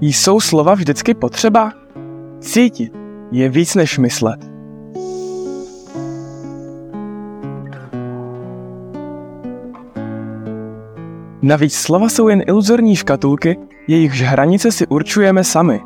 Jsou slova vždycky potřeba? Cítit je víc než myslet. Navíc slova jsou jen iluzorní škatulky, jejichž hranice si určujeme sami.